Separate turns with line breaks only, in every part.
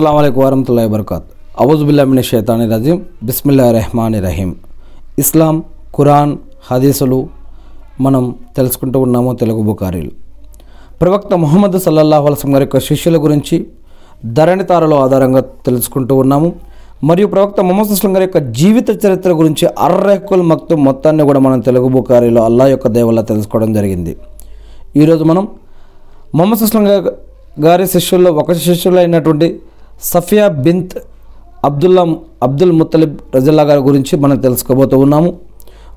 అస్సలం అయికు వరహతుల్లా వబర్కాత్ అవుజుబుల్లామిన షేతాని రజీం బిస్మిల్లా రెహమాని రహీం ఇస్లాం ఖురాన్ హదీసులు మనం తెలుసుకుంటూ ఉన్నాము తెలుగు బుకారీలు ప్రవక్త ముహమ్మద్ సల్లల్లాహు అలసం గారి యొక్క శిష్యుల గురించి ధరణితారలో ఆధారంగా తెలుసుకుంటూ ఉన్నాము. మరియు ప్రవక్త మొహమ్మద్ అస్లం గారి యొక్క జీవిత చరిత్ర గురించి అర్రెహకుల్ మక్తు మొత్తాన్ని కూడా మనం తెలుగు బుకారీలో అల్లా యొక్క దేవల్లా తెలుసుకోవడం జరిగింది. ఈరోజు మనం మొహమ్మద్ అస్లం గారి శిష్యుల్లో ఒక శిష్యులు అయినటువంటి సఫియా బింత్ అబ్దుల్లా అబ్దుల్ ముత్తలిబ్ రజల్లా గారి గురించి మనం తెలుసుకోబోతూ ఉన్నాము.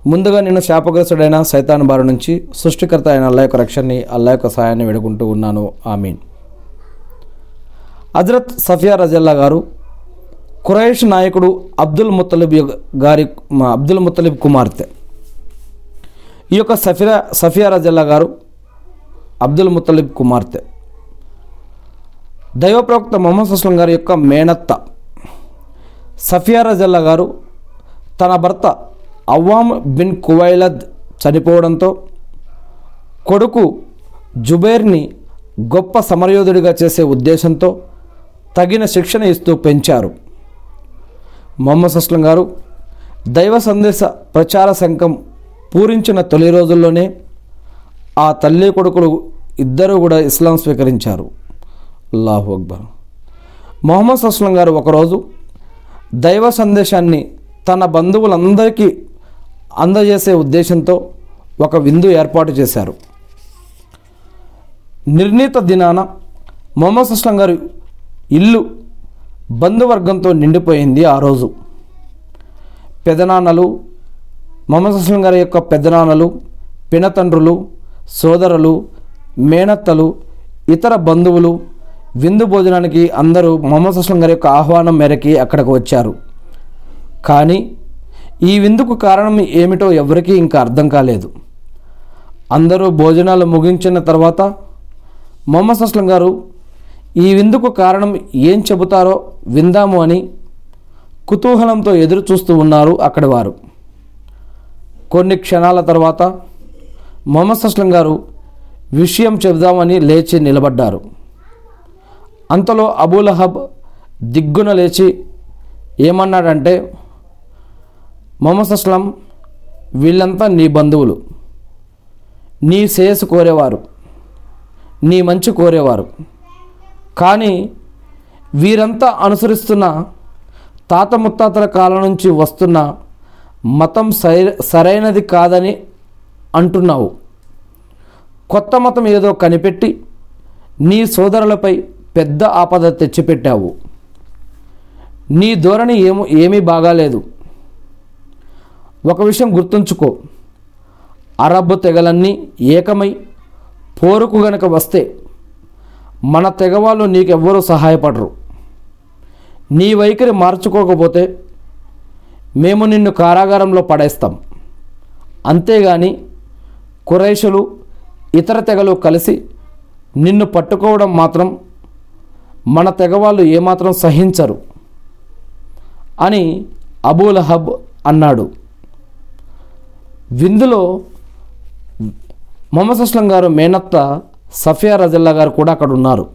ముందుగా నేను శాపగ్రస్తుడైన సైతాన్ బారి నుంచి సృష్టికర్త అయిన అల్లా యొక్క రక్షణని అల్లా యొక్క సహాయాన్ని వేడుకుంటూ ఉన్నాను. ఆమీన్. హజరత్ సఫియా రజల్లా గారు ఖురైష్ నాయకుడు అబ్దుల్ ముత్తలిబ్ యొక్క- గారి అబ్దుల్ ముత్తలిబ్ కుమార్తె. ఈ యొక్క సఫిరా సఫియా రజల్లా గారు అబ్దుల్ ముత్తలిబ్ కుమార్తె. దైవప్రవక్త మొహమ్మద్ సుస్లం గారి యొక్క మేనత్త సఫియా రజల్లా గారు తన భర్త అవ్వామ్ బిన్ కువైలద్ చనిపోవడంతో కొడుకు జుబైర్ని గొప్ప సమరయోధుడిగా చేసే ఉద్దేశంతో తగిన శిక్షణ ఇస్తూ పెంచారు. మొహమ్మద్ సుస్లం గారు దైవ సందేశ ప్రచార సంఘం పూరించిన తొలి రోజుల్లోనే ఆ తల్లి కొడుకులు ఇద్దరూ కూడా ఇస్లాం స్వీకరించారు. అల్లాహు అక్బర్. మొహమ్మద్ సస్లం గారు ఒకరోజు దైవ సందేశాన్ని తన బంధువులందరికీ అందజేసే ఉద్దేశంతో ఒక విందు ఏర్పాటు చేశారు. నిర్ణీత దినాన మొహమ్మద్ సస్లం గారి ఇల్లు బంధువర్గంతో నిండిపోయింది ఆ రోజు. పెదనాన్నలు మొహమ్మద్ అస్లం గారి యొక్క పెదనాన్నలు పినతండ్రులు సోదరులు మేనత్తలు ఇతర బంధువులు విందు భోజనానికి అందరూ మొహమ్మద్ అస్లం గారి యొక్క ఆహ్వానం మేరకి అక్కడికి వచ్చారు. కానీ ఈ విందుకు కారణం ఏమిటో ఎవరికీ ఇంకా అర్థం కాలేదు. అందరూ భోజనాలు ముగించిన తర్వాత మొహమ్మద్ అస్లం గారు ఈ విందుకు కారణం ఏం చెబుతారో విందాము అని కుతూహలంతో ఎదురు చూస్తూ ఉన్నారు అక్కడి వారు. కొన్ని క్షణాల తర్వాత మొహమ్మద్ అస్లం గారు విషయం చెబుదామని లేచి నిలబడ్డారు. అంతలో అబూలహబ్ దిగ్గున లేచి ఏమన్నాడంటే మొహమ్మద్ అస్లం వీళ్ళంతా నీ బంధువులు. నీ శ్రేయస్సు కోరేవారు. నీ మంచి కోరేవారు. కానీ వీరంతా అనుసరిస్తున్న తాత ముత్తాతల కాలం నుంచి వస్తున్న మతం సై సరైనది కాదని అంటున్నావు. కొత్త మతం ఏదో కనిపెట్టి నీ సోదరులపై పెద్ద ఆపద తెచ్చిపెట్టావు. నీ ధోరణి ఏమో ఏమీ బాగాలేదు. ఒక విషయం గుర్తుంచుకో. అరబ్ తెగలన్నీ ఏకమై పోరుకు గనక వస్తే మన తెగవాళ్ళు నీకెవ్వరూ సహాయపడరు. నీ వైఖరి మార్చుకోకపోతే మేము నిన్ను కారాగారంలో పడేస్తాం. అంతేగాని కురైషులు ఇతర తెగలు కలిసి నిన్ను పట్టుకోవడం మాత్రం మన తెగవాళ్ళు ఏమాత్రం సహించరు అని అబూలహబ్ అన్నాడు. విందులో మొహమ్మద్ అస్లం గారు మేనత్త సఫియా రజల్లా గారు కూడా అక్కడ ఉన్నారు.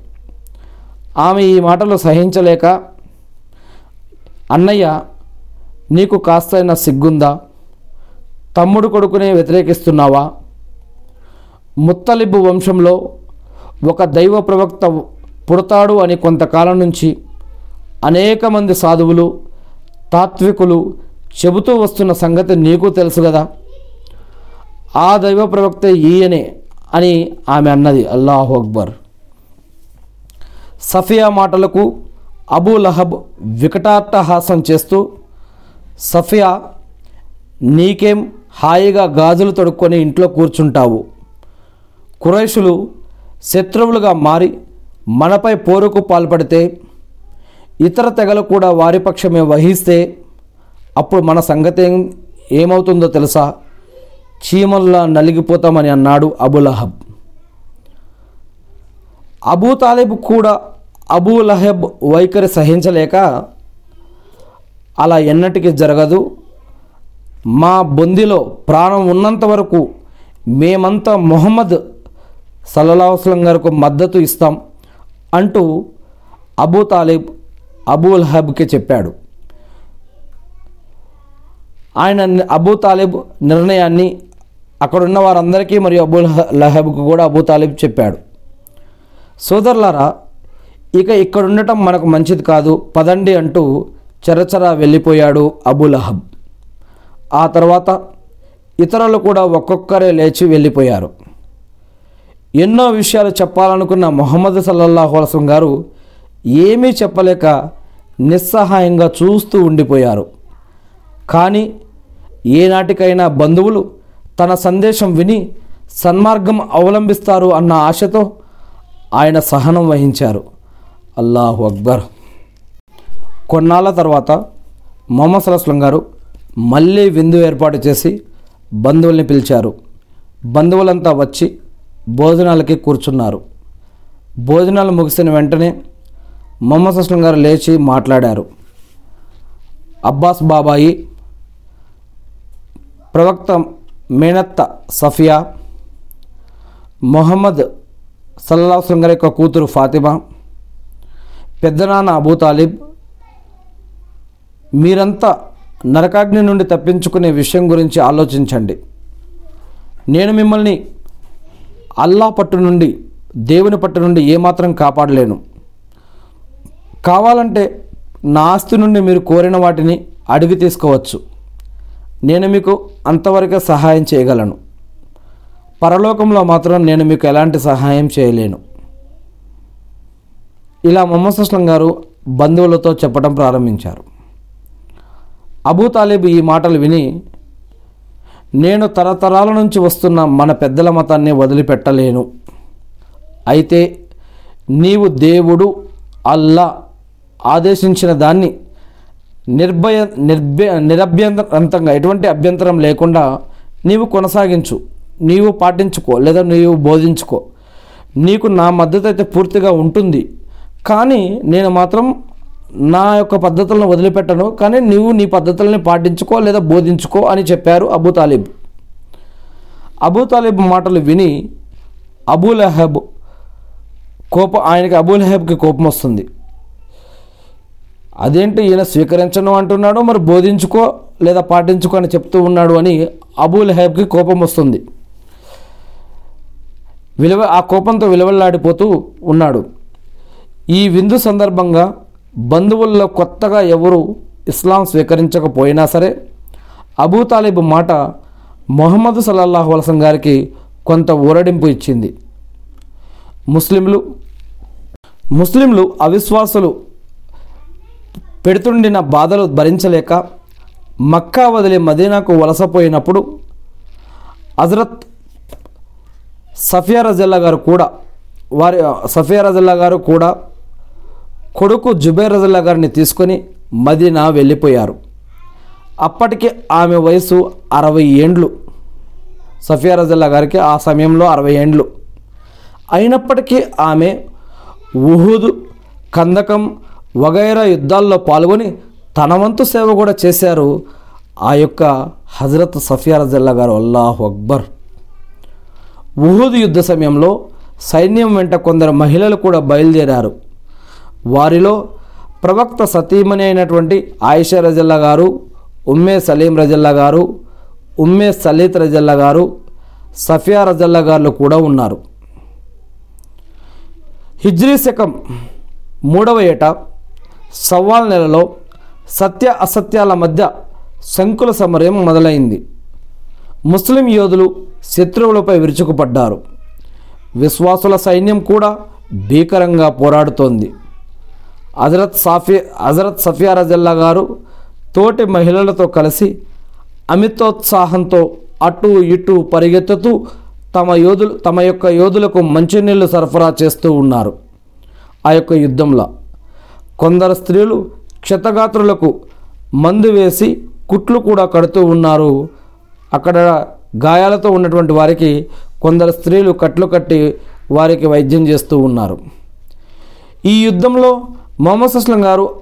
ఆమె ఈ మాటలు సహించలేక అన్నయ్య నీకు కాస్తైనా సిగ్గుందా? తమ్ముడు కొడుకునే వ్యతిరేకిస్తున్నావా? ముత్తలిబు వంశంలో ఒక దైవ ప్రవక్త పుడతాడు అని కొంతకాలం నుంచి అనేక మంది సాధువులు తాత్వికులు చెబుతూ వస్తున్న సంగతి నీకు తెలుసు కదా? ఆ దైవ ప్రవక్త ఈయనే అని ఆమె అన్నది. అల్లాహు అక్బర్. సఫియా మాటలకు అబూ లహబ్ వికటాట్టహాసం చేస్తూ సఫియా నీకేం హాయిగా గాజులు తొడుక్కొని ఇంట్లో కూర్చుంటావు? కురైషులు శత్రువులుగా మారి మనపై పోరుకు పాల్పడితే ఇతర తెగలు కూడా వారి పక్షమే వహిస్తే అప్పుడు మన సంగతి ఏం ఏమవుతుందో తెలుసా? చీమల్లా నలిగిపోతామని అన్నాడు అబులహబ్ అబూ తాలిబ్ కూడా అబూ లహబ్ వైఖరి సహించలేక అలా ఎన్నటికీ జరగదు. మా బొందిలో ప్రాణం ఉన్నంత వరకు మేమంతా మొహమ్మద్ సల్లల్లాహు గారికి మద్దతు ఇస్తాం. అంటూ అబూ తాలిబ్ అబూ హబ్కి చెప్పాడు. ఆయన అబూ తాలిబ్ నిర్ణయాన్ని అక్కడున్న వారందరికీ మరియు అబుల్ లహ- లహబ్కు కూడా అబూ తాలిబ్ చెప్పాడు. సోదరులారా ఇక ఇక్కడ ఉండటం మనకు మంచిది కాదు పదండి అంటూ చరచరా వెళ్ళిపోయాడు అబుల్ అహబ్ ఆ తర్వాత ఇతరులు కూడా ఒక్కొక్కరే లేచి వెళ్ళిపోయారు. ఎన్నో విషయాలు చెప్పాలనుకున్న మొహమ్మద్ సల్లల్లాహు అలసం గారు ఏమీ చెప్పలేక నిస్సహాయంగా చూస్తూ ఉండిపోయారు. కానీ ఏనాటికైనా బంధువులు తన సందేశం విని సన్మార్గం అవలంబిస్తారు అన్న ఆశతో ఆయన సహనం వహించారు. అల్లాహు అక్బర్. కొన్నాళ్ళ తర్వాత మొహమ్మద్ సలస్లం గారు మళ్ళీ విందు ఏర్పాటు చేసి బంధువుల్ని పిలిచారు. బంధువులంతా వచ్చి భోజనాలకి కూర్చున్నారు. భోజనాలు ముగిసిన వెంటనే మొహమ్మద్ సస్లం గారు లేచి మాట్లాడారు. అబ్బాస్ బాబాయి ప్రవక్త మేనత్త సఫియా మొహమ్మద్ సల్లాహం గారి యొక్క కూతురు ఫాతిమా పెద్దనాన్న అబూ తాలిబ్ మీరంతా నరకాగ్ని నుండి తప్పించుకునే విషయం గురించి ఆలోచించండి. నేను మిమ్మల్ని అల్లా పట్టు నుండి దేవుని పట్టు నుండి ఏమాత్రం కాపాడలేను. కావాలంటే నా ఆస్తి నుండి మీరు కోరిన వాటిని అడిగి తీసుకోవచ్చు. నేను మీకు అంతవరకు సహాయం చేయగలను. పరలోకంలో మాత్రం నేను మీకు ఎలాంటి సహాయం చేయలేను. ఇలా మొహమ్మద్ గారు బంధువులతో చెప్పడం ప్రారంభించారు. అబూ తాలిబ్ ఈ మాటలు విని నేను తరతరాల నుంచి వస్తున్న మన పెద్దల మతాన్ని వదిలిపెట్టలేను. అయితే నీవు దేవుడు అల్లా ఆదేశించిన దాన్ని నిర్భయ నిర్భ నిరభ్యంతరంతంగా ఎటువంటి అభ్యంతరం లేకుండా నీవు కొనసాగించు. నీవు పాటించుకో లేదా నీవు బోధించుకో. నీకు నా మద్దతు అయితే పూర్తిగా ఉంటుంది. కానీ నేను మాత్రం నా యొక్క పద్ధతులను వదిలిపెట్టను కానీ నీవు నీ పద్ధతుల్ని పాటించుకో లేదా బోధించుకో అని చెప్పారు అబూ తాలిబ్. అబూ తాలిబ్ మాటలు విని అబూ లహబ్ కోప ఆయనకి అబూ లహబ్కి కోపం వస్తుంది. అదేంటి ఈయన స్వీకరించను అంటున్నాడు మరి బోధించుకో లేదా పాటించుకో అని చెప్తూ ఉన్నాడు అని అబూ లహబ్కి కోపం వస్తుంది. విలువ ఆ కోపంతో విలువలాడిపోతూ ఉన్నాడు. ఈ విందు సందర్భంగా బంధువుల్లో కొత్తగా ఎవరు ఇస్లాం స్వీకరించకపోయినా సరే అబూతాలిబ్ మాట మొహమ్మద్ సల్లల్లాహు వలసం గారికి కొంత ఊరడింపు ఇచ్చింది. ముస్లింలు ముస్లింలు అవిశ్వాసులు పెడుతుండిన బాధలు భరించలేక మక్కా వదిలి మదీనాకు వలసపోయినప్పుడు హజరత్ సఫియా రజల్లా గారు కూడా వారి సఫియా రజల్లా గారు కూడా కొడుకు జుబైర్ రజల్లా గారిని తీసుకొని మదీనా వెళ్ళిపోయారు. అప్పటికి ఆమె వయసు అరవై ఏండ్లు. సఫియా రజల్లా గారికి ఆ సమయంలో అరవై ఏండ్లు. అయినప్పటికీ ఆమె ఉహుద్ కందకం వగైరా యుద్ధాల్లో పాల్గొని తన వంతు సేవ కూడా చేశారు ఆ యొక్క హజరత్ సఫియా రజల్లా గారు. అల్లాహ్ అక్బర్. ఉహుద్ యుద్ధ సమయంలో సైన్యం వెంట కొందరు మహిళలు కూడా బయలుదేరారు. వారిలో ప్రవక్త సతీమణి అయినటువంటి ఆయిషా రజల్లా గారు ఉమ్మే సలీం రజల్లా గారు ఉమ్మే సలీత్ రజల్లా గారు సఫియా రజల్లా గారు కూడా ఉన్నారు. హిజ్రీ శకం మూడవ ఏట సవ్వాల్ నెలలో సత్య అసత్యాల మధ్య శంకుల సమరయం మొదలైంది. ముస్లిం యోధులు శత్రువులపై విరుచుకుపడ్డారు. విశ్వాసుల సైన్యం కూడా భీకరంగా పోరాడుతోంది. హజరత్ సాఫీ హజరత్ సఫియా రజల్లా గారు తోటి మహిళలతో కలిసి అమితోత్సాహంతో అటు ఇటు పరిగెత్తుతూ తమ యోధులు తమ యొక్క యోధులకు మంచినీళ్ళు సరఫరా చేస్తూ ఉన్నారు ఆ యొక్క యుద్ధంలో. కొందరు స్త్రీలు క్షతగాత్రులకు మందు వేసి కుట్లు కూడా కడుతూ ఉన్నారు. అక్కడ గాయాలతో ఉన్నటువంటి వారికి కొందరు స్త్రీలు కట్లు కట్టి వారికి వైద్యం చేస్తూ ఉన్నారు. ఈ యుద్ధంలో మొహమ్మద్ అస్లం గారు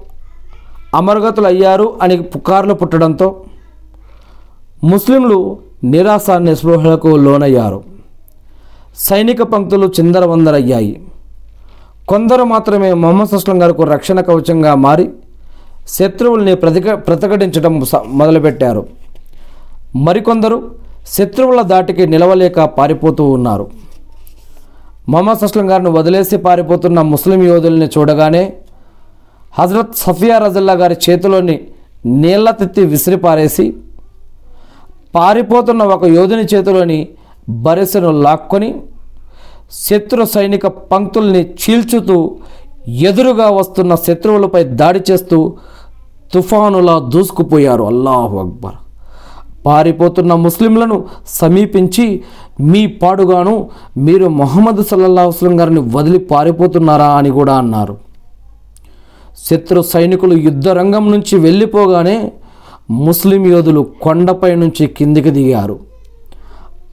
అమరగతులు అయ్యారు అని పుకార్లు పుట్టడంతో ముస్లింలు నిరాశ నిస్పృహలకు లోనయ్యారు. సైనిక పంక్తులు చిందరవందరయ్యాయి. కొందరు మాత్రమే మొహమ్మద్ అస్లం గారికి రక్షణ కవచంగా మారి శత్రువుల్ని ప్రతిక ప్రతిఘటించడం స- మొదలుపెట్టారు. మరికొందరు శత్రువుల దాటికి నిలవలేక పారిపోతూ ఉన్నారు. మొహమ్మద్ అస్లం గారిని వదిలేసి పారిపోతున్న ముస్లిం యోధుల్ని చూడగానే హజరత్ సఫియా రజల్లా గారి చేతిలోని నీళ్ళ తెత్తి విసిరిపారేసి పారిపోతున్న ఒక యోధుని చేతిలోని బరిసెను లాక్కొని శత్రు సైనిక పంక్తుల్ని చీల్చుతూ ఎదురుగా వస్తున్న శత్రువులపై దాడి చేస్తూ తుఫానులా దూసుకుపోయారు. అల్లాహు అక్బర్. పారిపోతున్న ముస్లింలను సమీపించి మీ పాడుగాను మీరు మొహమ్మద్ సల్లల్లా గారిని వదిలి పారిపోతున్నారా అని కూడా అన్నారు. శత్రు సైనికులు యుద్ధ రంగం నుంచి వెళ్ళిపోగానే ముస్లిం యోధులు కొండపై నుంచి కిందికి దిగారు.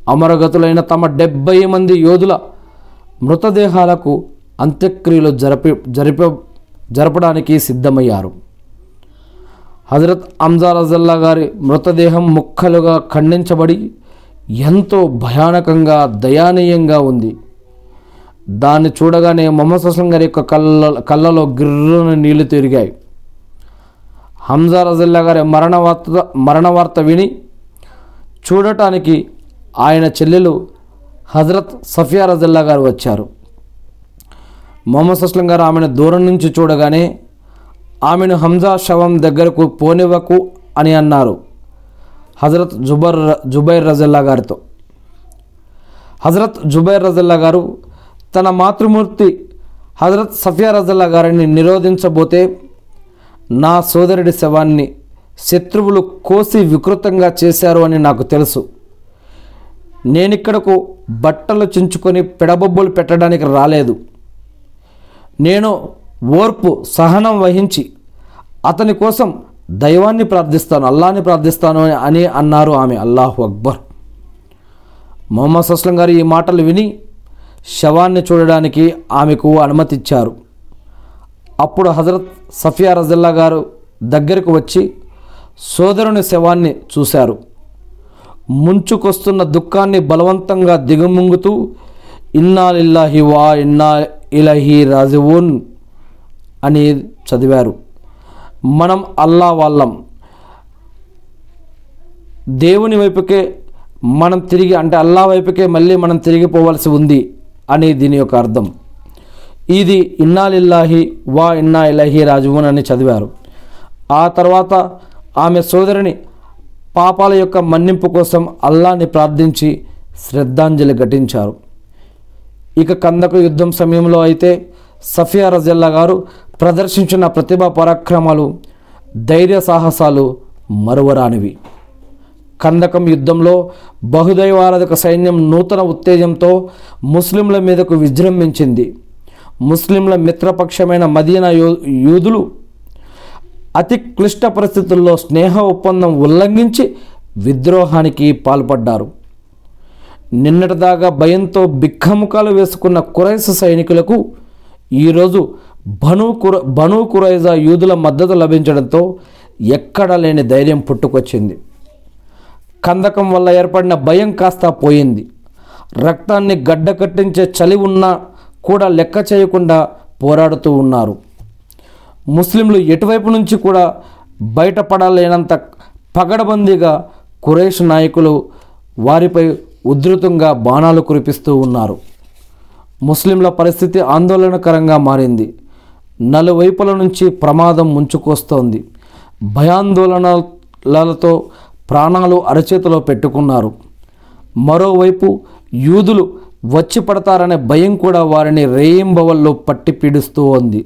అమరగతులైన తమ డెబ్బై మంది యోధుల మృతదేహాలకు అంత్యక్రియలు జరిపి జరిప జరపడానికి సిద్ధమయ్యారు. హజరత్ అంజా రజల్లా గారి మృతదేహం ముక్కలుగా ఖండించబడి ఎంతో భయానకంగా దయానీయంగా ఉంది. దాన్ని చూడగానే మొహమ్మద్ హసన్ గారి యొక్క కళ్ళ కళ్ళలో గిర్రున నీళ్ళు తిరిగాయి. హంజా రజల్లా గారి మరణ వార్త మరణ వార్త విని చూడటానికి ఆయన చెల్లెలు హజరత్ సఫియా రజల్లా గారు వచ్చారు. మొహమ్మద్ అస్లం గారు ఆమెను దూరం నుంచి చూడగానే ఆమెను హంజా శవం దగ్గరకు పోనివ్వకు అని అన్నారు హజరత్ జుబర్ జుబైర్ రజల్లా గారితో. హజరత్ జుబైర్ రజల్లా గారు తన మాతృమూర్తి హజరత్ సఫియా రజల్లా గారిని నిరోధించబోతే నా సోదరుడి శవాన్ని శత్రువులు కోసి వికృతంగా చేశారు అని నాకు తెలుసు. నేనిక్కడకు బట్టలు చించుకొని పిడబొబ్బులు పెట్టడానికి రాలేదు. నేను ఓర్పు సహనం వహించి అతని కోసం దైవాన్ని ప్రార్థిస్తాను అల్లాని ప్రార్థిస్తాను అని- అన్నారు ఆమె. అల్లాహు అక్బర్. మొహమ్మద్ సస్లం గారు ఈ మాటలు విని శవాన్ని చూడడానికి ఆమెకు అనుమతిచ్చారు. అప్పుడు హజరత్ సఫియా రజల్లా గారు దగ్గరకు వచ్చి సోదరుని శవాన్ని చూశారు. ముంచుకొస్తున్న దుఃఖాన్ని బలవంతంగా దిగముంగుతూ ఇన్నాలిల్లాహి వా ఇన్నా ఇలహి రాజువున్ అని చదివారు. మనం అల్లా వాళ్ళం. దేవుని వైపుకే మనం తిరిగి అంటే అల్లా వైపుకే మళ్ళీ మనం తిరిగిపోవలసి ఉంది. అని దీని యొక్క అర్థం. ఇది ఇన్నాలిల్లాహి వా ఇన్నా ఇలాహి రాజువున్ అని చదివారు. ఆ తర్వాత ఆమె సోదరిని పాపాల యొక్క మన్నింపు కోసం అల్లాని ప్రార్థించి శ్రద్ధాంజలి ఘటించారు. ఇక కందక యుద్ధం సమయంలో అయితే సఫియా రజల్లా గారు ప్రదర్శించిన ప్రతిభా పరాక్రమాలు ధైర్య సాహసాలు మరువరానివి. కందకం యుద్ధంలో బహుదైవారాధక సైన్యం నూతన ఉత్తేజంతో ముస్లింల మీదకు విజృంభించింది. ముస్లింల మిత్రపక్షమైన మదీనా యూ యూదులు అతి క్లిష్ట పరిస్థితుల్లో స్నేహ ఒప్పందం ఉల్లంఘించి విద్రోహానికి పాల్పడ్డారు. నిన్నటిదాకా భయంతో బిక్కముఖాలు వేసుకున్న కురైస సైనికులకు ఈరోజు బను కుర బను కురైజా యూదుల మద్దతు లభించడంతో ఎక్కడా లేని ధైర్యం పుట్టుకొచ్చింది. కందకం వల్ల ఏర్పడిన భయం కాస్త పోయింది. రక్తాన్ని గడ్డ కట్టించే చలి ఉన్నా కూడా లెక్క చేయకుండా పోరాడుతూ ఉన్నారు. ముస్లింలు ఎటువైపు నుంచి కూడా బయటపడలేనంత పగడబందీగా కురేష్ నాయకులు వారిపై ఉధృతంగా బాణాలు కురిపిస్తూ ఉన్నారు. ముస్లింల పరిస్థితి ఆందోళనకరంగా మారింది. నలువైపుల నుంచి ప్రమాదం ముంచుకొస్తోంది. భయాందోళనలతో ప్రాణాలు అరచేతిలో పెట్టుకున్నారు. మరోవైపు యూదులు వచ్చి పడతారనే భయం కూడా వారిని రేయింబవల్లో పట్టి పీడిస్తూ ఉంది.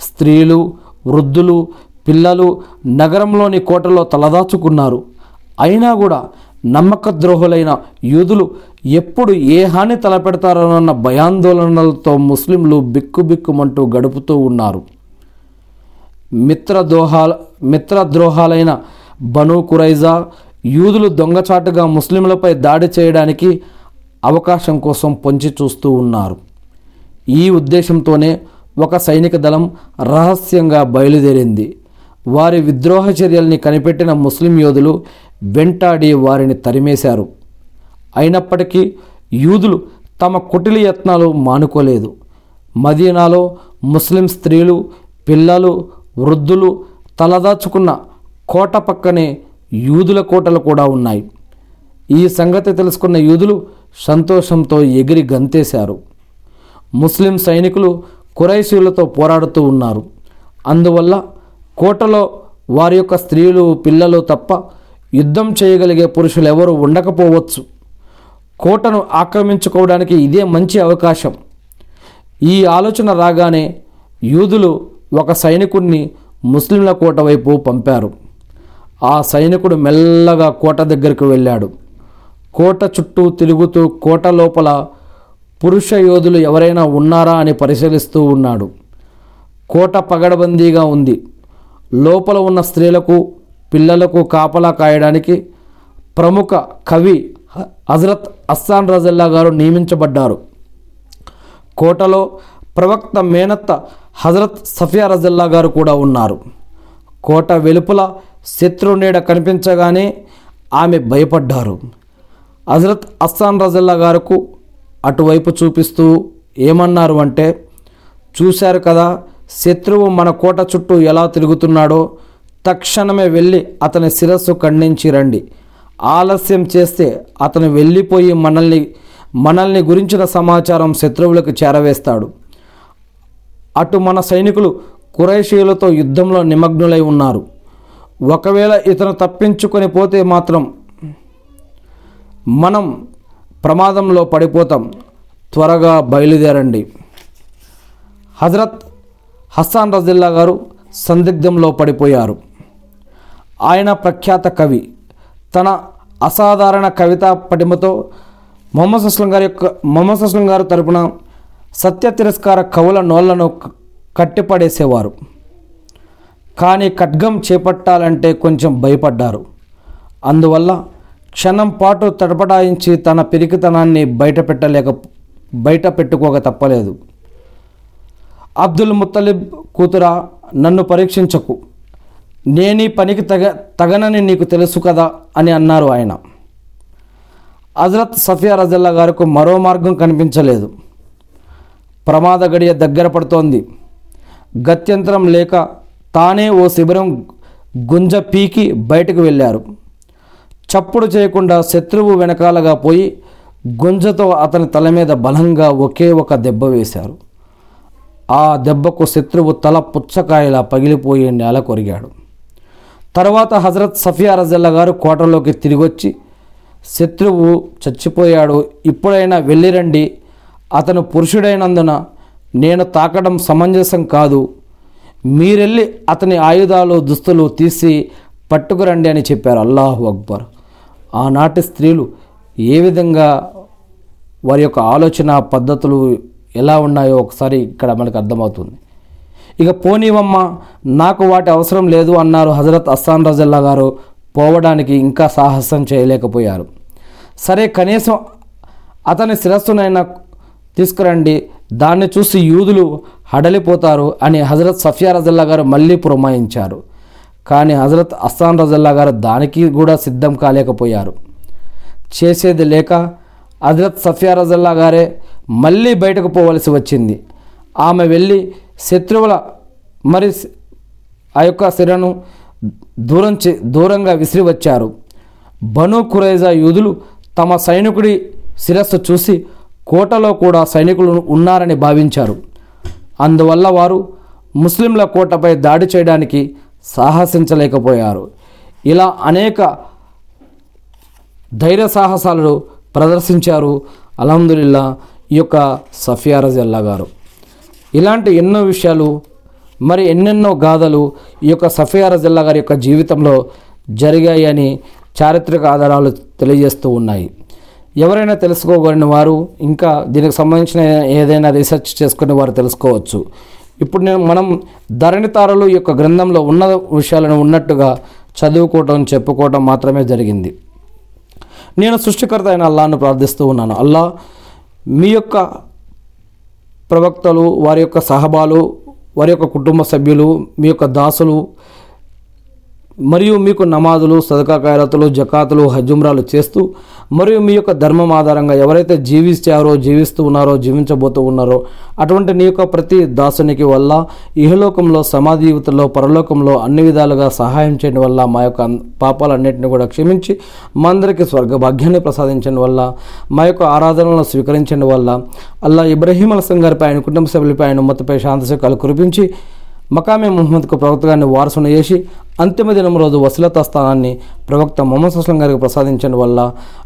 స్త్రీలు వృద్ధులు పిల్లలు నగరంలోని కోటలో తలదాచుకున్నారు. అయినా కూడా నమ్మక ద్రోహులైన యూదులు ఎప్పుడు ఏ హాని తలపెడతారోనన్న భయాందోళనలతో ముస్లింలు బిక్కుబిక్కుమంటూ గడుపుతూ ఉన్నారు. మిత్రద్రోహాల మిత్రద్రోహాలైన బను కురైజా యూదులు దొంగచాటుగా ముస్లింలపై దాడి చేయడానికి అవకాశం కోసం పొంచి చూస్తూ ఉన్నారు. ఈ ఉద్దేశంతోనే ఒక సైనిక దళం రహస్యంగా బయలుదేరింది. వారి విద్రోహ చర్యల్ని కనిపెట్టిన ముస్లిం యోధులు వెంటాడి వారిని తరిమేశారు. అయినప్పటికీ యూదులు తమ కుటిలి యత్నాలు మానుకోలేదు. మదీనాలో ముస్లిం స్త్రీలు పిల్లలు వృద్ధులు తలదాచుకున్న కోట పక్కనే యూదుల కోటలు కూడా ఉన్నాయి. ఈ సంగతి తెలుసుకున్న యూదులు సంతోషంతో ఎగిరి గంతేశారు. ముస్లిం సైనికులు కురైశీలతో పోరాడుతూ ఉన్నారు. అందువల్ల కోటలో వారి యొక్క స్త్రీలు పిల్లలు తప్ప యుద్ధం చేయగలిగే పురుషులు ఎవరు ఉండకపోవచ్చు. కోటను ఆక్రమించుకోవడానికి ఇదే మంచి అవకాశం. ఈ ఆలోచన రాగానే యూదులు ఒక సైనికుడిని ముస్లింల కోట వైపు పంపారు. ఆ సైనికుడు మెల్లగా కోట దగ్గరకు వెళ్ళాడు. కోట చుట్టూ తిరుగుతూ కోట లోపల పురుష యోధులు ఎవరైనా ఉన్నారా అని పరిశీలిస్తూ ఉన్నాడు. కోట పగడబందీగా ఉంది. లోపల ఉన్న స్త్రీలకు పిల్లలకు కాపలా కాయడానికి ప్రముఖ కవి హజరత్ అస్సాన్ రజల్లా గారు నియమించబడ్డారు. కోటలో ప్రవక్త మేనత్త హజరత్ సఫియా రజల్లా గారు కూడా ఉన్నారు. కోట వెలుపల శత్రునీడ కనిపించగానే ఆమె భయపడ్డారు. హజరత్ అస్సాన్ రజల్లా గారుకు అటువైపు చూపిస్తూ ఏమన్నారు అంటే చూశారు కదా శత్రువు మన కోట చుట్టూ ఎలా తిరుగుతున్నాడో తక్షణమే వెళ్ళి అతని శిరస్సు ఖండించి రండి. ఆలస్యం చేస్తే అతను వెళ్ళిపోయి మనల్ని మనల్ని గురించిన సమాచారం శత్రువులకు చేరవేస్తాడు. అటు మన సైనికులు కురైషీయులతో యుద్ధంలో నిమగ్నులై ఉన్నారు. ఒకవేళ ఇతను తప్పించుకొని పోతే మాత్రం మనం ప్రమాదంలో పడిపోతాం. త్వరగా బయలుదేరండి. హజరత్ హస్సాన్ రజిల్లా గారు సందిగ్ధంలో పడిపోయారు. ఆయన ప్రఖ్యాత కవి. తన అసాధారణ కవితా పటిమతో మొహమ్మద్ అస్లం గారి యొక్క మొహమ్మద్ అస్లం గారు తరపున సత్య తిరస్కార కవుల నోళ్ళను కట్టిపడేసేవారు. కానీ ఖడ్గం చేపట్టాలంటే కొంచెం భయపడ్డారు. అందువల్ల క్షణం పాటు తడపడాయించి తన పిరికితనాన్ని బయట పెట్టలేక బయట పెట్టుకోక తప్పలేదు. అబ్దుల్ ముత్తలిబ్ కూతురా నన్ను పరీక్షించకు. నేనీ పనికి తగ తగనని నీకు తెలుసు కదా అని అన్నారు ఆయన. హజరత్ సఫియా రజల్లా గారికి మరో మార్గం కనిపించలేదు. ప్రమాద గడియ దగ్గర పడుతోంది. గత్యంతరం లేక తానే ఓ శిబిరం గుంజ పీకి బయటకు వెళ్ళారు. చప్పుడు చేయకుండా శత్రువు వెనకాలగా పోయి గుంజతో అతని తల మీద బలంగా ఒకే ఒక దెబ్బ వేశారు. ఆ దెబ్బకు శత్రువు తల పుచ్చకాయలా పగిలిపోయి నేల కొరిగాడు. తర్వాత హజరత్ సఫియా రజల్లా గారు కోటలోకి తిరిగొచ్చి శత్రువు చచ్చిపోయాడు ఇప్పుడైనా వెళ్ళిరండి. అతను పురుషుడైనందున నేను తాకడం సమంజసం కాదు. మీరెళ్ళి అతని ఆయుధాలు దుస్తులు తీసి పట్టుకురండి అని చెప్పారు. అల్లాహు అక్బర్. ఆనాటి స్త్రీలు ఏ విధంగా వారి యొక్క ఆలోచన పద్ధతులు ఎలా ఉన్నాయో ఒకసారి ఇక్కడ మనకు అర్థమవుతుంది. ఇక పోనీవమ్మ నాకు వాటి అవసరం లేదు అన్నారు హజరత్ అస్సాన్ రజల్లా గారు. పోవడానికి ఇంకా సాహసం చేయలేకపోయారు. సరే కనీసం అతని శిరస్సునైనా తీసుకురండి. దాన్ని చూసి యూదులు హడలిపోతారు అని హజరత్ సఫియా రజల్లా గారు మళ్ళీ పురమాయించారు. కానీ హజరత్ అస్సాన్ రజల్లా గారు దానికి కూడా సిద్ధం కాలేకపోయారు. చేసేది లేక హజరత్ సఫియా రజల్లా గారే మళ్ళీ బయటకు పోవలసి వచ్చింది. ఆమె వెళ్ళి శత్రువుల మరి ఆ యొక్క సిరను దూరం చే దూరంగా విసిరి వచ్చారు. బను కురైజా యూదులు తమ సైనికుడి శిరస్సు చూసి కోటలో కూడా సైనికులు ఉన్నారని భావించారు. అందువల్ల వారు ముస్లింల కోటపై దాడి చేయడానికి సాహసించలేకపోయారు. ఇలా అనేక ధైర్య సాహసాలు ప్రదర్శించారు అలహదుల్లా ఈ యొక్క సఫియా రజల్లా గారు. ఇలాంటి ఎన్నో విషయాలు మరి ఎన్నెన్నో గాథలు ఈ యొక్క సఫియా రజల్లా గారి యొక్క జీవితంలో జరిగాయని చారిత్రక ఆధారాలు తెలియజేస్తూ ఉన్నాయి. ఎవరైనా తెలుసుకోగలిగిన వారు ఇంకా దీనికి సంబంధించిన ఏదైనా రీసెర్చ్ చేసుకునే వారు తెలుసుకోవచ్చు. ఇప్పుడు నేను మనం ధరణితారలు యొక్క గ్రంథంలో ఉన్న విషయాలను ఉన్నట్టుగా చదువుకోవటం చెప్పుకోవటం మాత్రమే జరిగింది. నేను సృష్టికర్త అయిన అల్లాను ప్రార్థిస్తూ ఉన్నాను. అల్లా మీ యొక్క ప్రవక్తలు వారి యొక్క సహబాలు వారి యొక్క కుటుంబ సభ్యులు మీ యొక్క దాసులు మరియు మీకు నమాజులు సదకా ఖైరాతులు జకాతులు హజుమ్రాలు చేస్తూ మరియు మీ యొక్క ధర్మం ఆధారంగా ఎవరైతే జీవిస్తారో జీవిస్తూ ఉన్నారో జీవించబోతూ ఉన్నారో అటువంటి నీ యొక్క ప్రతి దాసునికి వల్ల ఇహలోకంలో సమాధి పరలోకంలో అన్ని విధాలుగా సహాయం చేయడం వల్ల మా యొక్క పాపాలన్నింటినీ కూడా క్షమించి మా అందరికీ స్వర్గ భాగ్యాన్ని ప్రసాదించడం వల్ల మా యొక్క ఆరాధనలను స్వీకరించడం వల్ల అల్లా ఇబ్రహీం అలసం గారిపై ఆయన కుటుంబ సభ్యులపై ఆయన ఉమ్మతిపై శాంతి కురిపించి మకామే ముహమ్మద్కు ప్రవక్తగాన్ని వారసును చేసి అంతిమ దినం రోజు వసీలత స్థానాన్ని ప్రవక్త మొహమ్మద్ అస్లం గారికి ప్రసాదించడం వల్ల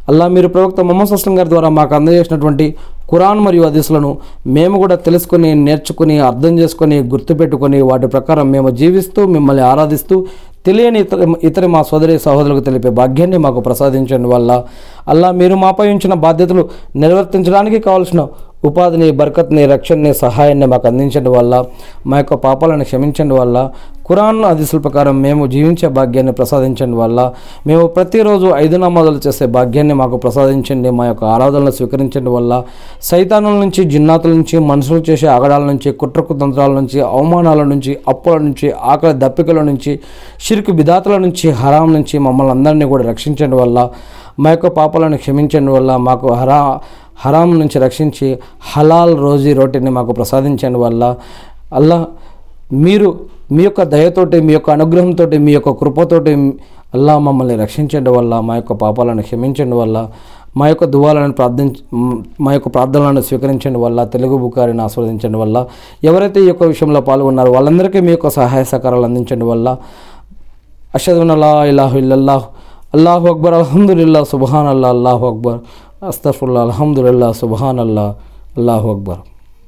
అల్లా మీరు ప్రవక్త మొహమ్మద్ అస్లం గారి ద్వారా మాకు అందజేసినటువంటి ఖురాన్ మరియు హదీసులను మేము కూడా తెలుసుకొని నేర్చుకుని అర్థం చేసుకొని గుర్తుపెట్టుకొని వాటి ప్రకారం మేము జీవిస్తూ మిమ్మల్ని ఆరాధిస్తూ తెలియని ఇతర ఇతర మా సోదరి సహోదరులకు తెలిపే భాగ్యాన్ని మాకు ప్రసాదించడం వల్ల అల్లా మీరు మాపై ఉంచిన బాధ్యతలు నిర్వర్తించడానికి కావాల్సిన ఉపాధిని బర్కత్ని రక్షణని సహాయాన్ని మాకు అందించడం వల్ల మా యొక్క పాపాలను క్షమించడం వల్ల ఖురాన్ హదీసుల ప్రకారం మేము జీవించే భాగ్యాన్ని ప్రసాదించడం వల్ల మేము ప్రతిరోజు ఐదు నమాజులు చేసే భాగ్యాన్ని మాకు ప్రసాదించండి మా యొక్క ఆరాధనలు స్వీకరించడం వల్ల సైతానుల నుంచి జిన్నాతుల నుంచి మనుషులు చేసే ఆగడాల నుంచి కుట్రకు తంత్రాల నుంచి అవమానాల నుంచి అప్పుల నుంచి ఆకలి దప్పికల నుంచి షిరుకు బిదాతల నుంచి హరాం నుంచి మమ్మల్ని అందరినీ కూడా రక్షించడం వల్ల మా యొక్క పాపాలను క్షమించడం వల్ల మాకు హరా హరాం నుంచి రక్షించి హలాల్ రోజీ రోటిని మాకు ప్రసాదించడం వల్ల అల్లా మీరు మీ యొక్క దయతోటి మీ యొక్క అనుగ్రహంతో మీ యొక్క కృపతోటి అల్లా మమ్మల్ని రక్షించడం వల్ల మా యొక్క పాపాలను క్షమించడం వల్ల మా యొక్క దువాలను ప్రార్థించ మా యొక్క ప్రార్థనలను స్వీకరించడం వల్ల తెలుగు బుకారిని ఆస్వాదించడం వల్ల ఎవరైతే ఈ యొక్క విషయంలో పాల్గొన్నారో వాళ్ళందరికీ మీ యొక్క సహాయ సహకారాలు అందించడం వల్ల అషద్ అల్లా ఇల్లాహు ఇల్లల్లాహ్ అల్లాహు అక్బర్ అల్హమ్దుల్లా సుబహాన్ అల్లా అల్లాహు అక్బర్. అస్తఫుల్లా అల్హమ్దుల్లా సుబహాన్ అల్లా అల్లాహు అక్బర్